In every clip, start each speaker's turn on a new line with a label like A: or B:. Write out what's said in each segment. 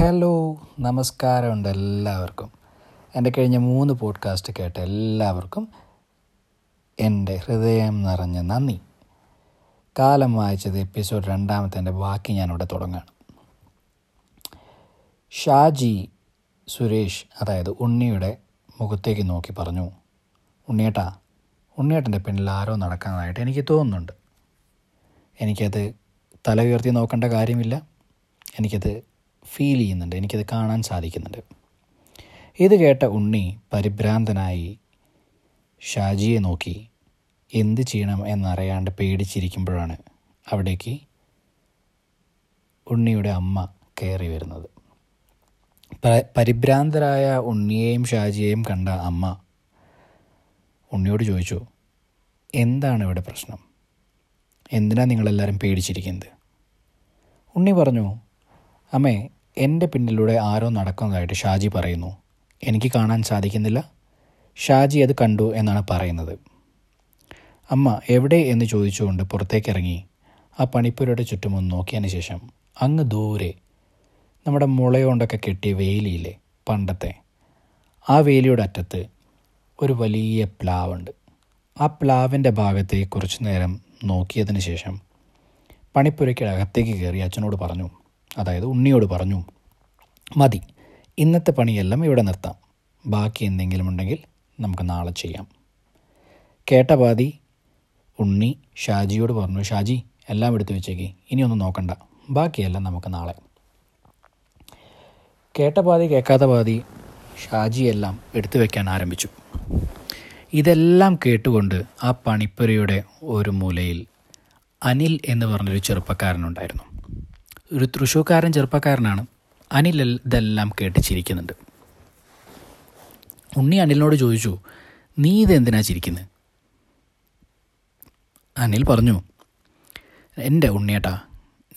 A: Hello നമസ്കാരമുണ്ട് എല്ലാവർക്കും. എന്റെ കഴിഞ്ഞ മൂന്ന് പോഡ്കാസ്റ്റ് കേട്ട എല്ലാവർക്കും എന്റെ ഹൃദയം നിറഞ്ഞ നന്ദി. കാലം വായിച്ചത് എപ്പിസോഡ് രണ്ടാമത്തെ എന്റെ ബാക്കി ഞാനിവിടെ തുടങ്ങുകയാണ് ഷാജി സുരേഷ് അതായത് ഉണ്ണിയുടെ മുഖത്തേക്ക് നോക്കി പറഞ്ഞു ഉണ്ണിയേട്ടാ ഉണ്ണിയേട്ടന്റെ പിന്നിൽ ആരോ നടക്കാനായിട്ട് എനിക്ക് തോന്നുന്നുണ്ട്. എനിക്കത് തല ഉയർത്തി നോക്കേണ്ട കാര്യമില്ല. എനിക്കത് ഫീൽ ചെയ്യുന്നുണ്ട്. എനിക്കത് കാണാൻ സാധിക്കുന്നുണ്ട്. ഇത് കേട്ട ഉണ്ണി പരിഭ്രാന്തനായി ഷാജിയെ നോക്കി. എന്ത് ചെയ്യണം എന്നറിയാണ്ട് പേടിച്ചിരിക്കുമ്പോഴാണ് അവിടേക്ക് ഉണ്ണിയുടെ അമ്മ കയറി വരുന്നത്. പരിഭ്രാന്തരായ ഉണ്ണിയെയും ഷാജിയെയും കണ്ട അമ്മ ഉണ്ണിയോട് ചോദിച്ചു എന്താണ് ഇവിടെ പ്രശ്നം? എന്തിനാണ് നിങ്ങളെല്ലാവരും പേടിച്ചിരിക്കുന്നത്? ഉണ്ണി പറഞ്ഞു അമ്മേ എന്റെ പിന്നിലൂടെ ആരോ നടക്കുന്നതായിട്ട് ഷാജി പറയുന്നു. എനിക്ക് കാണാൻ സാധിക്കുന്നില്ല. ഷാജി അത് കണ്ടു എന്നാണ് പറയുന്നത്. അമ്മ എവിടെ എന്ന് ചോദിച്ചുകൊണ്ട് പുറത്തേക്ക് ഇറങ്ങി ആ പണിപ്പുരയുടെ ചുറ്റും ഒന്ന് നോക്കിയതിന് ശേഷം അങ്ങ് ദൂരെ. നമ്മുടെ മുളയോണ്ടൊക്കെ കെട്ടിയ വേലിയില്ലേ പണ്ടത്തെ. ആ വേലിയുടെ അറ്റത്ത് ഒരു വലിയ പ്ലാവുണ്ട്. ആ പ്ലാവിന്റെ ഭാഗത്തെ കുറച്ചു നേരം നോക്കിയതിന് ശേഷം പണിപ്പുരയ്ക്ക് അകത്തേക്ക് കയറി അച്ഛനോട് പറഞ്ഞു അതായത് ഉണ്ണിയോട് പറഞ്ഞു മതി ഇന്നത്തെ പണിയെല്ലാം ഇവിടെ നിർത്താം. ബാക്കി എന്തെങ്കിലും ഉണ്ടെങ്കിൽ നമുക്ക് നാളെ ചെയ്യാം. കേട്ട പാതി ഉണ്ണി ഷാജിയോട് പറഞ്ഞു ഷാജി എല്ലാം എടുത്തു വെച്ചേക്ക്. ഇനിയൊന്നും നോക്കണ്ട. ബാക്കിയെല്ലാം നമുക്ക് നാളെ. കേട്ട പാതി കേൾക്കാത്ത പാതി ഷാജിയെല്ലാം എടുത്തു വെക്കാൻ ആരംഭിച്ചു. ഇതെല്ലാം കേട്ടുകൊണ്ട് ആ പണിപ്പുരയുടെ ഒരു മൂലയിൽ അനിൽ എന്ന് പറഞ്ഞൊരു ചെറുപ്പക്കാരനുണ്ടായിരുന്നു. ഒരു തൃശ്ശൂക്കാരൻ ചെറുപ്പക്കാരനാണ്. അനിൽ ഇതെല്ലാം കേട്ട് ചിരിക്കുന്നുണ്ട് ഉണ്ണി അനിലിനോട് ചോദിച്ചു നീ ഇതെന്തിനാ ചിരിക്കുന്നത് അനിൽ പറഞ്ഞു എന്റെ ഉണ്ണിയേട്ടാ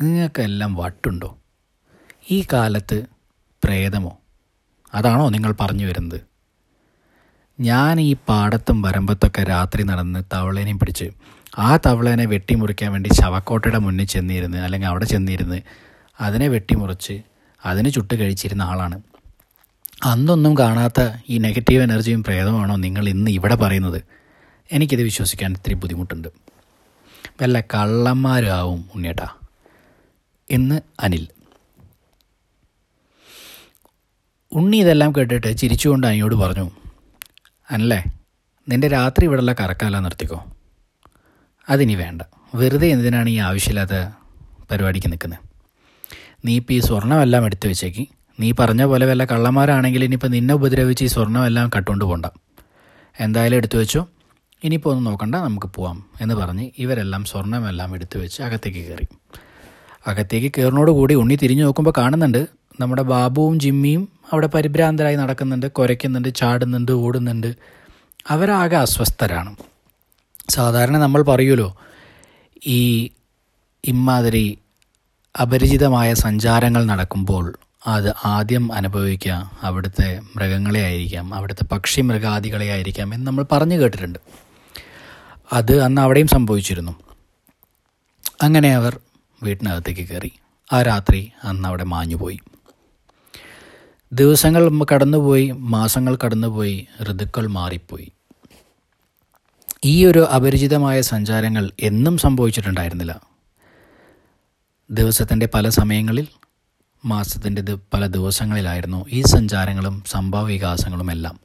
A: നിങ്ങൾക്കെല്ലാം വട്ടുണ്ടോ? ഈ കാലത്ത് പ്രേതമോ? അതാണോ നിങ്ങൾ പറഞ്ഞു വരുന്നത്? ഞാൻ ഈ പാടത്തും വരമ്പത്തൊക്കെ രാത്രി നടന്ന് തവളേനെയും പിടിച്ച് ആ തവളേനെ വെട്ടിമുറിക്കാൻ വേണ്ടി ശവക്കോട്ടയുടെ മുന്നിൽ ചെന്നിരുന്ന് അല്ലെങ്കിൽ അവിടെ ചെന്നിരുന്ന് അതിനെ വെട്ടിമുറിച്ച് അതിന് ചുട്ട് കഴിച്ചിരുന്ന ആളാണ്. അന്നൊന്നും കാണാത്ത ഈ നെഗറ്റീവ് എനർജിയും പ്രേതമാണോ നിങ്ങൾ ഇന്ന് ഇവിടെ പറയുന്നത്? എനിക്കിത് വിശ്വസിക്കാൻ ഇത്തിരി ബുദ്ധിമുട്ടുണ്ട്. വല്ല കള്ളന്മാരാവും ഉണ്ണിയേട്ടാ. എന്ന് അനിൽ. ഉണ്ണി ഇതെല്ലാം കേട്ടിട്ട് ചിരിച്ചുകൊണ്ട് അനിയോട് പറഞ്ഞു അനല്ലേ നിന്റെ രാത്രി ഇവിടെയുള്ള കറക്കാല നിർത്തിക്കോ. അതിനി വേണ്ട. വെറുതെ എന്തിനാണ് ഈ ആവശ്യമില്ലാത്ത പരിപാടിക്ക് നിൽക്കുന്നത് നീ ഇപ്പോൾ ഈ സ്വർണമെല്ലാം എടുത്തു വെച്ചേക്ക്. നീ പറഞ്ഞ പോലെ വല്ല കള്ളന്മാരാണെങ്കിൽ ഇനിയിപ്പോൾ നിന്നെ ഉപദ്രവിച്ച് ഈ സ്വർണമെല്ലാം കട്ടുകൊണ്ട് പോണ്ട. എന്തായാലും എടുത്തു വെച്ചോ. ഇനിയിപ്പോൾ ഒന്നും നോക്കണ്ട നമുക്ക് പോവാം എന്ന് പറഞ്ഞ് ഇവരെല്ലാം സ്വർണമെല്ലാം എടുത്തു വെച്ച് അകത്തേക്ക് കയറി. അകത്തേക്ക് കയറിനോട് കൂടി ഉണ്ണി തിരിഞ്ഞു നോക്കുമ്പോൾ കാണുന്നുണ്ട് നമ്മുടെ ബാബുവും ജിമ്മിയും അവിടെ പരിഭ്രാന്തരായി നടക്കുന്നുണ്ട് കുരയ്ക്കുന്നുണ്ട് ചാടുന്നുണ്ട് ഓടുന്നുണ്ട്. അവരാകെ അസ്വസ്ഥരാണ്. സാധാരണ നമ്മൾ പറയുമല്ലോ ഈ ഇമ്മാതിരി അപരിചിതമായ സഞ്ചാരങ്ങൾ നടക്കുമ്പോൾ അത് ആദ്യം അനുഭവിക്കുക. അവിടുത്തെ മൃഗങ്ങളെ ആയിരിക്കാം അവിടുത്തെ പക്ഷി മൃഗാദികളെ ആയിരിക്കാം എന്ന് നമ്മൾ പറഞ്ഞു കേട്ടിട്ടുണ്ട്. അത് അന്ന് അവിടെയും സംഭവിച്ചിരുന്നു. അങ്ങനെ അവർ വീട്ടിനകത്തേക്ക് കയറി. ആ രാത്രി അന്ന് അവിടെ മാഞ്ഞുപോയി. ദിവസങ്ങൾ കടന്നുപോയി മാസങ്ങൾ കടന്നുപോയി ഋതുക്കൾ മാറിപ്പോയി. ഈ ഒരു അപരിചിതമായ സഞ്ചാരങ്ങൾ എന്നും സംഭവിച്ചിട്ടുണ്ടായിരുന്നില്ല. ദിവസത്തിന്റെ പല സമയങ്ങളിൽ മാസത്തിന്റെ പല ദിവസങ്ങളിലായിരുന്നു ഈ സഞ്ചാരങ്ങളും സംഭവ എല്ലാം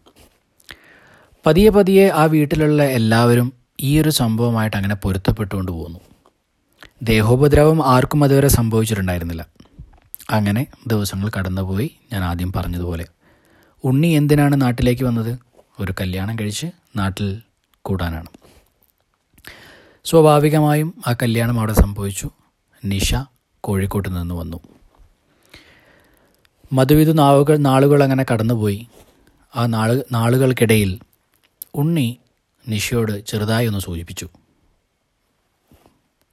A: പതിയെ പതിയെ ആ വീട്ടിലുള്ള എല്ലാവരും ഈ ഒരു സംഭവമായിട്ട് അങ്ങനെ പൊരുത്തപ്പെട്ടുകൊണ്ട് പോകുന്നു ദേഹോപദ്രവം ആർക്കും അതുവരെ സംഭവിച്ചിട്ടുണ്ടായിരുന്നില്ല. അങ്ങനെ ദിവസങ്ങൾ കടന്നുപോയി ഞാൻ ആദ്യം പറഞ്ഞതുപോലെ. ഉണ്ണി എന്തിനാണ് നാട്ടിലേക്ക് വന്നത്? ഒരു കല്യാണം കഴിച്ച് നാട്ടിൽ കൂടാനാണ്. സ്വാഭാവികമായും ആ കല്യാണം അവിടെ സംഭവിച്ചു. നിഷ കോഴിക്കോട്ട് നിന്ന് വന്നു. മധുവിധ നാവുകൾ നാളുകൾ അങ്ങനെ കടന്നുപോയി. ആ നാൾ നാളുകൾക്കിടയിൽ ഉണ്ണി നിഷയോട് ചെറുതായി ഒന്ന് സൂചിപ്പിച്ചു.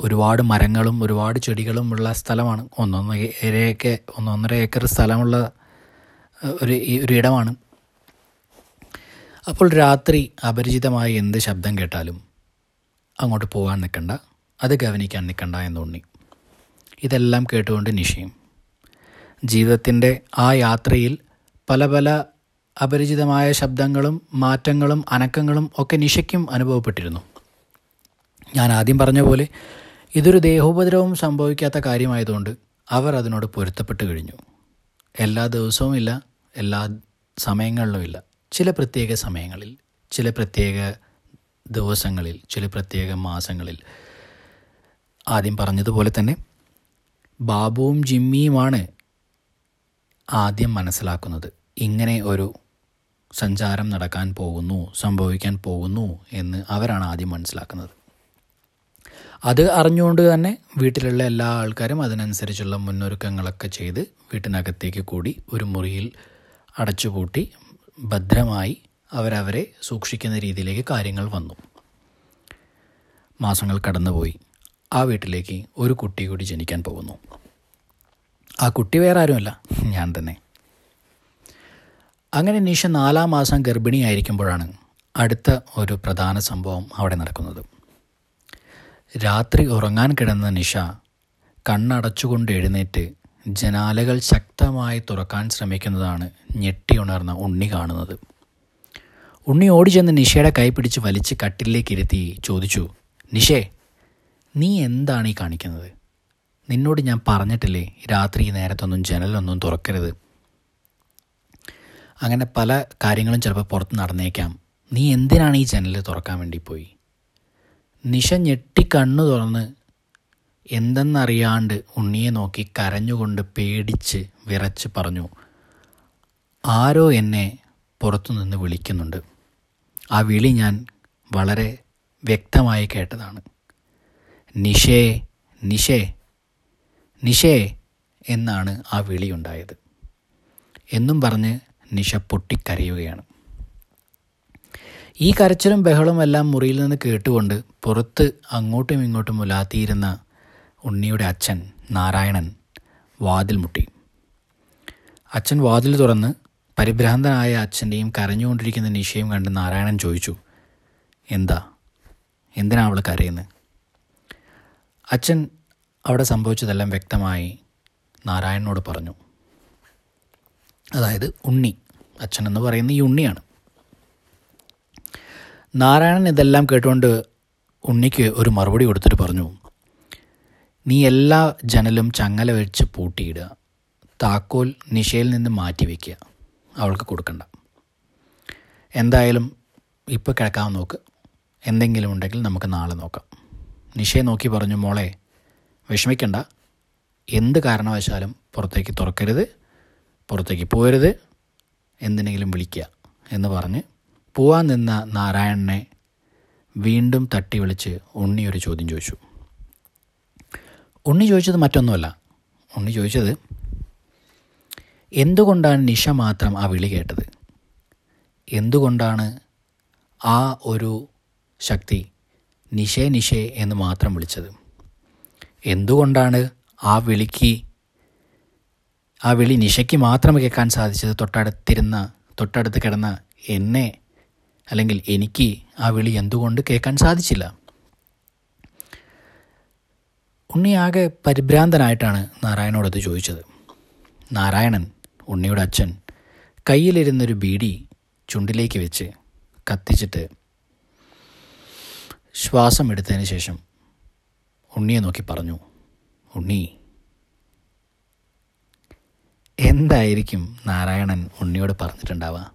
A: ഒരുപാട് മരങ്ങളും ഒരുപാട് ചെടികളും ഉള്ള സ്ഥലമാണ്. ഒന്നൊന്നര ഏക്കർ ഒന്നൊന്നര ഏക്കർ സ്ഥലമുള്ള ഒരു ഒരു ഇടമാണ്. അപ്പോൾ രാത്രി അപരിചിതമായ എന്ത് ശബ്ദം കേട്ടാലും അങ്ങോട്ട് പോകാൻ നിൽക്കണ്ട അത് ഗവനിക്കാൻ നിൽക്കണ്ട എന്ന് ഉണ്ണി. ഇതെല്ലാം കേട്ടുകൊണ്ട് നിഷയും. ജീവിതത്തിന്റെ ആ യാത്രയിൽ പല പല അപരിചിതമായ ശബ്ദങ്ങളും മാറ്റങ്ങളും അനക്കങ്ങളും ഒക്കെ നിശയ്ക്കും അനുഭവപ്പെട്ടിരുന്നു. ഞാൻ ആദ്യം പറഞ്ഞ പോലെ ഇതൊരു ദേഹോപദ്രവം സംഭവിക്കാത്ത കാര്യമായതുകൊണ്ട് അവർ അതിനോട് പൊരുത്തപ്പെട്ട് കഴിഞ്ഞു. എല്ലാ ദിവസവും ഇല്ല എല്ലാ സമയങ്ങളിലും ഇല്ല. ചില പ്രത്യേക സമയങ്ങളിൽ ചില പ്രത്യേക ദിവസങ്ങളിൽ ചില പ്രത്യേക മാസങ്ങളിൽ. ആദ്യം പറഞ്ഞതുപോലെ തന്നെ ബാബുവും ജിമ്മിയുമാണ് ആദ്യം മനസ്സിലാക്കുന്നത്. ഇങ്ങനെ ഒരു സഞ്ചാരം നടക്കാൻ പോകുന്നു സംഭവിക്കാൻ പോകുന്നു എന്ന് അവരാണ് ആദ്യം മനസ്സിലാക്കുന്നത്. അത് അറിഞ്ഞുകൊണ്ട് തന്നെ വീട്ടിലുള്ള എല്ലാ ആൾക്കാരും അതിനനുസരിച്ചുള്ള മുന്നൊരുക്കങ്ങളൊക്കെ ചെയ്ത് വീട്ടിനകത്തേക്ക് കൂടി ഒരു മുറിയിൽ അടച്ചുപൂട്ടി ഭദ്രമായി അവരവരെ സൂക്ഷിക്കുന്ന രീതിയിലേക്ക് കാര്യങ്ങൾ വന്നു. മാസങ്ങൾ കടന്നുപോയി. ആ വീട്ടിലേക്ക് ഒരു കുട്ടി കൂടി ജനിക്കാൻ പോകുന്നു. ആ കുട്ടി വേറെ ആരുമല്ല ഞാൻ തന്നെ. അങ്ങനെ നിഷ നാലാം മാസം ഗർഭിണിയായിരിക്കുമ്പോഴാണ് അടുത്ത ഒരു പ്രധാന സംഭവം അവിടെ നടക്കുന്നത്. രാത്രി ഉറങ്ങാൻ കിടന്ന നിഷ കണ്ണടച്ചുകൊണ്ട് എഴുന്നേറ്റ് ജനാലകൾ ശക്തമായി തുറക്കാൻ ശ്രമിക്കുന്നതാണ് ഞെട്ടി ഉണർന്ന ഉണ്ണി കാണുന്നത്. ഉണ്ണി ഓടിച്ചെന്ന് നിഷയുടെ കൈ പിടിച്ച് വലിച്ച് കട്ടിലേക്ക് ഇരുത്തി ചോദിച്ചു നിഷേ നീ എന്താണ് ഈ കാണിക്കുന്നത്? നിന്നോട് ഞാൻ പറഞ്ഞിട്ടില്ലേ രാത്രി നേരത്തൊന്നും ജനലൊന്നും തുറക്കരുത്. അങ്ങനെ പല കാര്യങ്ങളും ചിലപ്പോൾ പുറത്ത് നടന്നേക്കാം. നീ എന്തിനാണ് ഈ ജനൽ തുറക്കാൻ വേണ്ടി പോയി? നിഷ ഞെട്ടി കണ്ണു തുറന്ന് എന്തെന്നറിയാണ്ട് ഉണ്ണിയെ നോക്കി കരഞ്ഞുകൊണ്ട് പേടിച്ച് വിറച്ച് പറഞ്ഞു ആരോ എന്നെ പുറത്തുനിന്ന് വിളിക്കുന്നുണ്ട്. ആ വിളി ഞാൻ വളരെ വ്യക്തമായി കേട്ടതാണ്. നിഷേ നിഷേ നിഷേ എന്നാണ് ആ വിളിയുണ്ടായത്. എന്നും പറഞ്ഞ് നിഷ പൊട്ടിക്കരയുകയാണ്. ഈ കരച്ചിലും ബഹളവും എല്ലാം മുറിയിൽ നിന്ന് കേട്ടുകൊണ്ട് പുറത്ത് അങ്ങോട്ടും ഇങ്ങോട്ടും ഉലാത്തിയിരുന്ന ഉണ്ണിയുടെ അച്ഛൻ നാരായണൻ വാതിൽ മുട്ടി. അച്ഛൻ വാതിൽ തുറന്ന് പരിഭ്രാന്തനായ അച്ഛന്റെയും കരഞ്ഞുകൊണ്ടിരിക്കുന്ന നിഷയും കണ്ട് നാരായണൻ ചോദിച്ചു എന്താ? എന്തിനാ അവൾ കരയുന്നത് അച്ഛൻ അവിടെ സംഭവിച്ചതെല്ലാം വ്യക്തമായി നാരായണനോട് പറഞ്ഞു. അതായത് ഉണ്ണി അച്ഛൻ എന്ന് പറയുന്ന ഈ ഉണ്ണിയാണ്. നാരായണൻ ഇതെല്ലാം കേട്ടുകൊണ്ട് ഉണ്ണിക്ക് ഒരു മറുപടി കൊടുത്തിട്ട് പറഞ്ഞു നീ എല്ലാ ജനലും ചങ്ങല വെച്ച് പൂട്ടിയിടുക. താക്കോൽ നിശയിൽ നിന്ന് മാറ്റി വയ്ക്കുക അവൾക്ക് കൊടുക്കണ്ട. എന്തായാലും ഇപ്പോൾ കിടക്കാൻ നോക്ക്. എന്തെങ്കിലും ഉണ്ടെങ്കിൽ നമുക്ക് നാളെ നോക്കാം. നിഷയെ നോക്കി പറഞ്ഞു മോളെ വിഷമിക്കണ്ട. എന്ത് കാരണവശാലും പുറത്തേക്ക് തുറക്കരുത് പുറത്തേക്ക് പോരുത് എന്തിനെങ്കിലും വിളിക്കുക എന്ന് പറഞ്ഞ് പോവാൻ നിന്ന നാരായണനെ വീണ്ടും തട്ടി വിളിച്ച് ഉണ്ണി ഒരു ചോദ്യം ചോദിച്ചു. ഉണ്ണി ചോദിച്ചത് മറ്റൊന്നുമല്ല. ഉണ്ണി ചോദിച്ചത് എന്തുകൊണ്ടാണ് നിഷ മാത്രം ആ വിളി കേട്ടത്? എന്തുകൊണ്ടാണ് ആ ഒരു ശക്തി നിഷേ നിഷേ എന്ന് മാത്രം വിളിച്ചത്. എന്തുകൊണ്ടാണ് ആ വിളിക്ക് ആ വിളി നിഷയ്ക്ക് മാത്രം കേൾക്കാൻ സാധിച്ചത്? തൊട്ടടുത്തിരുന്ന തൊട്ടടുത്ത് കിടന്ന എന്നെ അല്ലെങ്കിൽ എനിക്ക് ആ വിളി എന്തുകൊണ്ട് കേൾക്കാൻ സാധിച്ചില്ല? ഉണ്ണി ആകെ പരിഭ്രാന്തനായിട്ടാണ് അത് ചോദിച്ചത്. നാരായണൻ ഉണ്ണിയുടെ അച്ഛൻ കയ്യിലിരുന്നൊരു ബീഡി ചുണ്ടിലേക്ക് വെച്ച് കത്തിച്ചിട്ട് ശ്വാസം എടുത്തതിന് ശേഷം ഉണ്ണിയെ നോക്കി പറഞ്ഞു ഉണ്ണി എന്തായിരിക്കും നാരായണൻ ഉണ്ണിയോട് പറഞ്ഞിട്ടുണ്ടാവുക?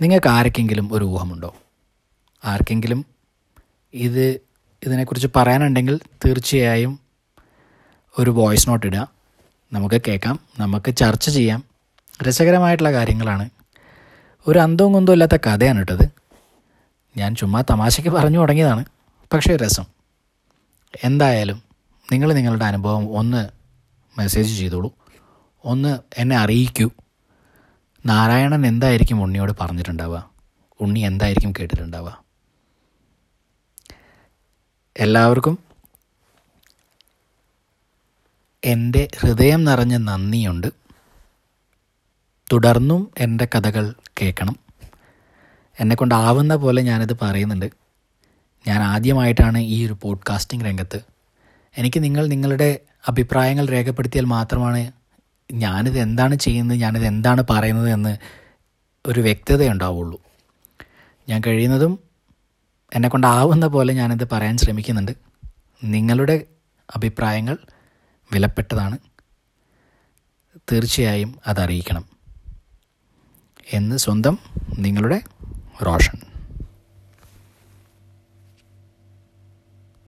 A: നിങ്ങൾക്ക് ആർക്കെങ്കിലും ഒരു ഊഹമുണ്ടോ? ആർക്കെങ്കിലും ഇത് ഇതിനെക്കുറിച്ച് പറയാനുണ്ടെങ്കിൽ തീർച്ചയായും ഒരു വോയിസ് നോട്ട് ഇടുക. നമുക്ക് കേൾക്കാം നമുക്ക് ചർച്ച ചെയ്യാം. രസകരമായിട്ടുള്ള കാര്യങ്ങളാണ്. ഒരു അന്തവും കുന്തവും ഇല്ലാത്ത കഥയാണ് കേട്ടത്. ഞാൻ ചുമ്മാ തമാശയ്ക്ക് പറഞ്ഞു തുടങ്ങിയതാണ്. പക്ഷേ രസം. എന്തായാലും നിങ്ങൾ നിങ്ങളുടെ അനുഭവം ഒന്ന് മെസ്സേജ് ചെയ്തോളൂ. ഒന്ന് എന്നെ അറിയിക്കൂ. നാരായണൻ എന്തായിരിക്കും ഉണ്ണിയോട് പറഞ്ഞിട്ടുണ്ടാവുക? ഉണ്ണി എന്തായിരിക്കും കേട്ടിട്ടുണ്ടാവുക? എല്ലാവർക്കും എന്റെ ഹൃദയം നിറഞ്ഞ നന്ദിയുണ്ട്. തുടർന്നും എന്റെ കഥകൾ കേൾക്കണം. എന്നെക്കൊണ്ടാവുന്ന പോലെ ഞാനിത് പറയുന്നുണ്ട്. ഞാൻ ആദ്യമായിട്ടാണ് ഈ ഒരു പോഡ്കാസ്റ്റിംഗ് രംഗത്ത്. എനിക്ക് നിങ്ങൾ നിങ്ങളുടെ അഭിപ്രായങ്ങൾ രേഖപ്പെടുത്തിയാൽ മാത്രമാണ് ഞാനിത് എന്താണ് ചെയ്യുന്നത് ഞാനിത് എന്താണ് പറയുന്നത് എന്ന് ഒരു വ്യക്തത ഉണ്ടാവുള്ളൂ. ഞാൻ കഴിയുന്നതും എന്നെ കൊണ്ടാവുന്ന പോലെ ഞാനിത് പറയാൻ ശ്രമിക്കുന്നുണ്ട്. നിങ്ങളുടെ അഭിപ്രായങ്ങൾ വിലപ്പെട്ടതാണ്. തീർച്ചയായും അതറിയിക്കണം. എന്ന് സ്വന്തം നിങ്ങളുടെ रोशन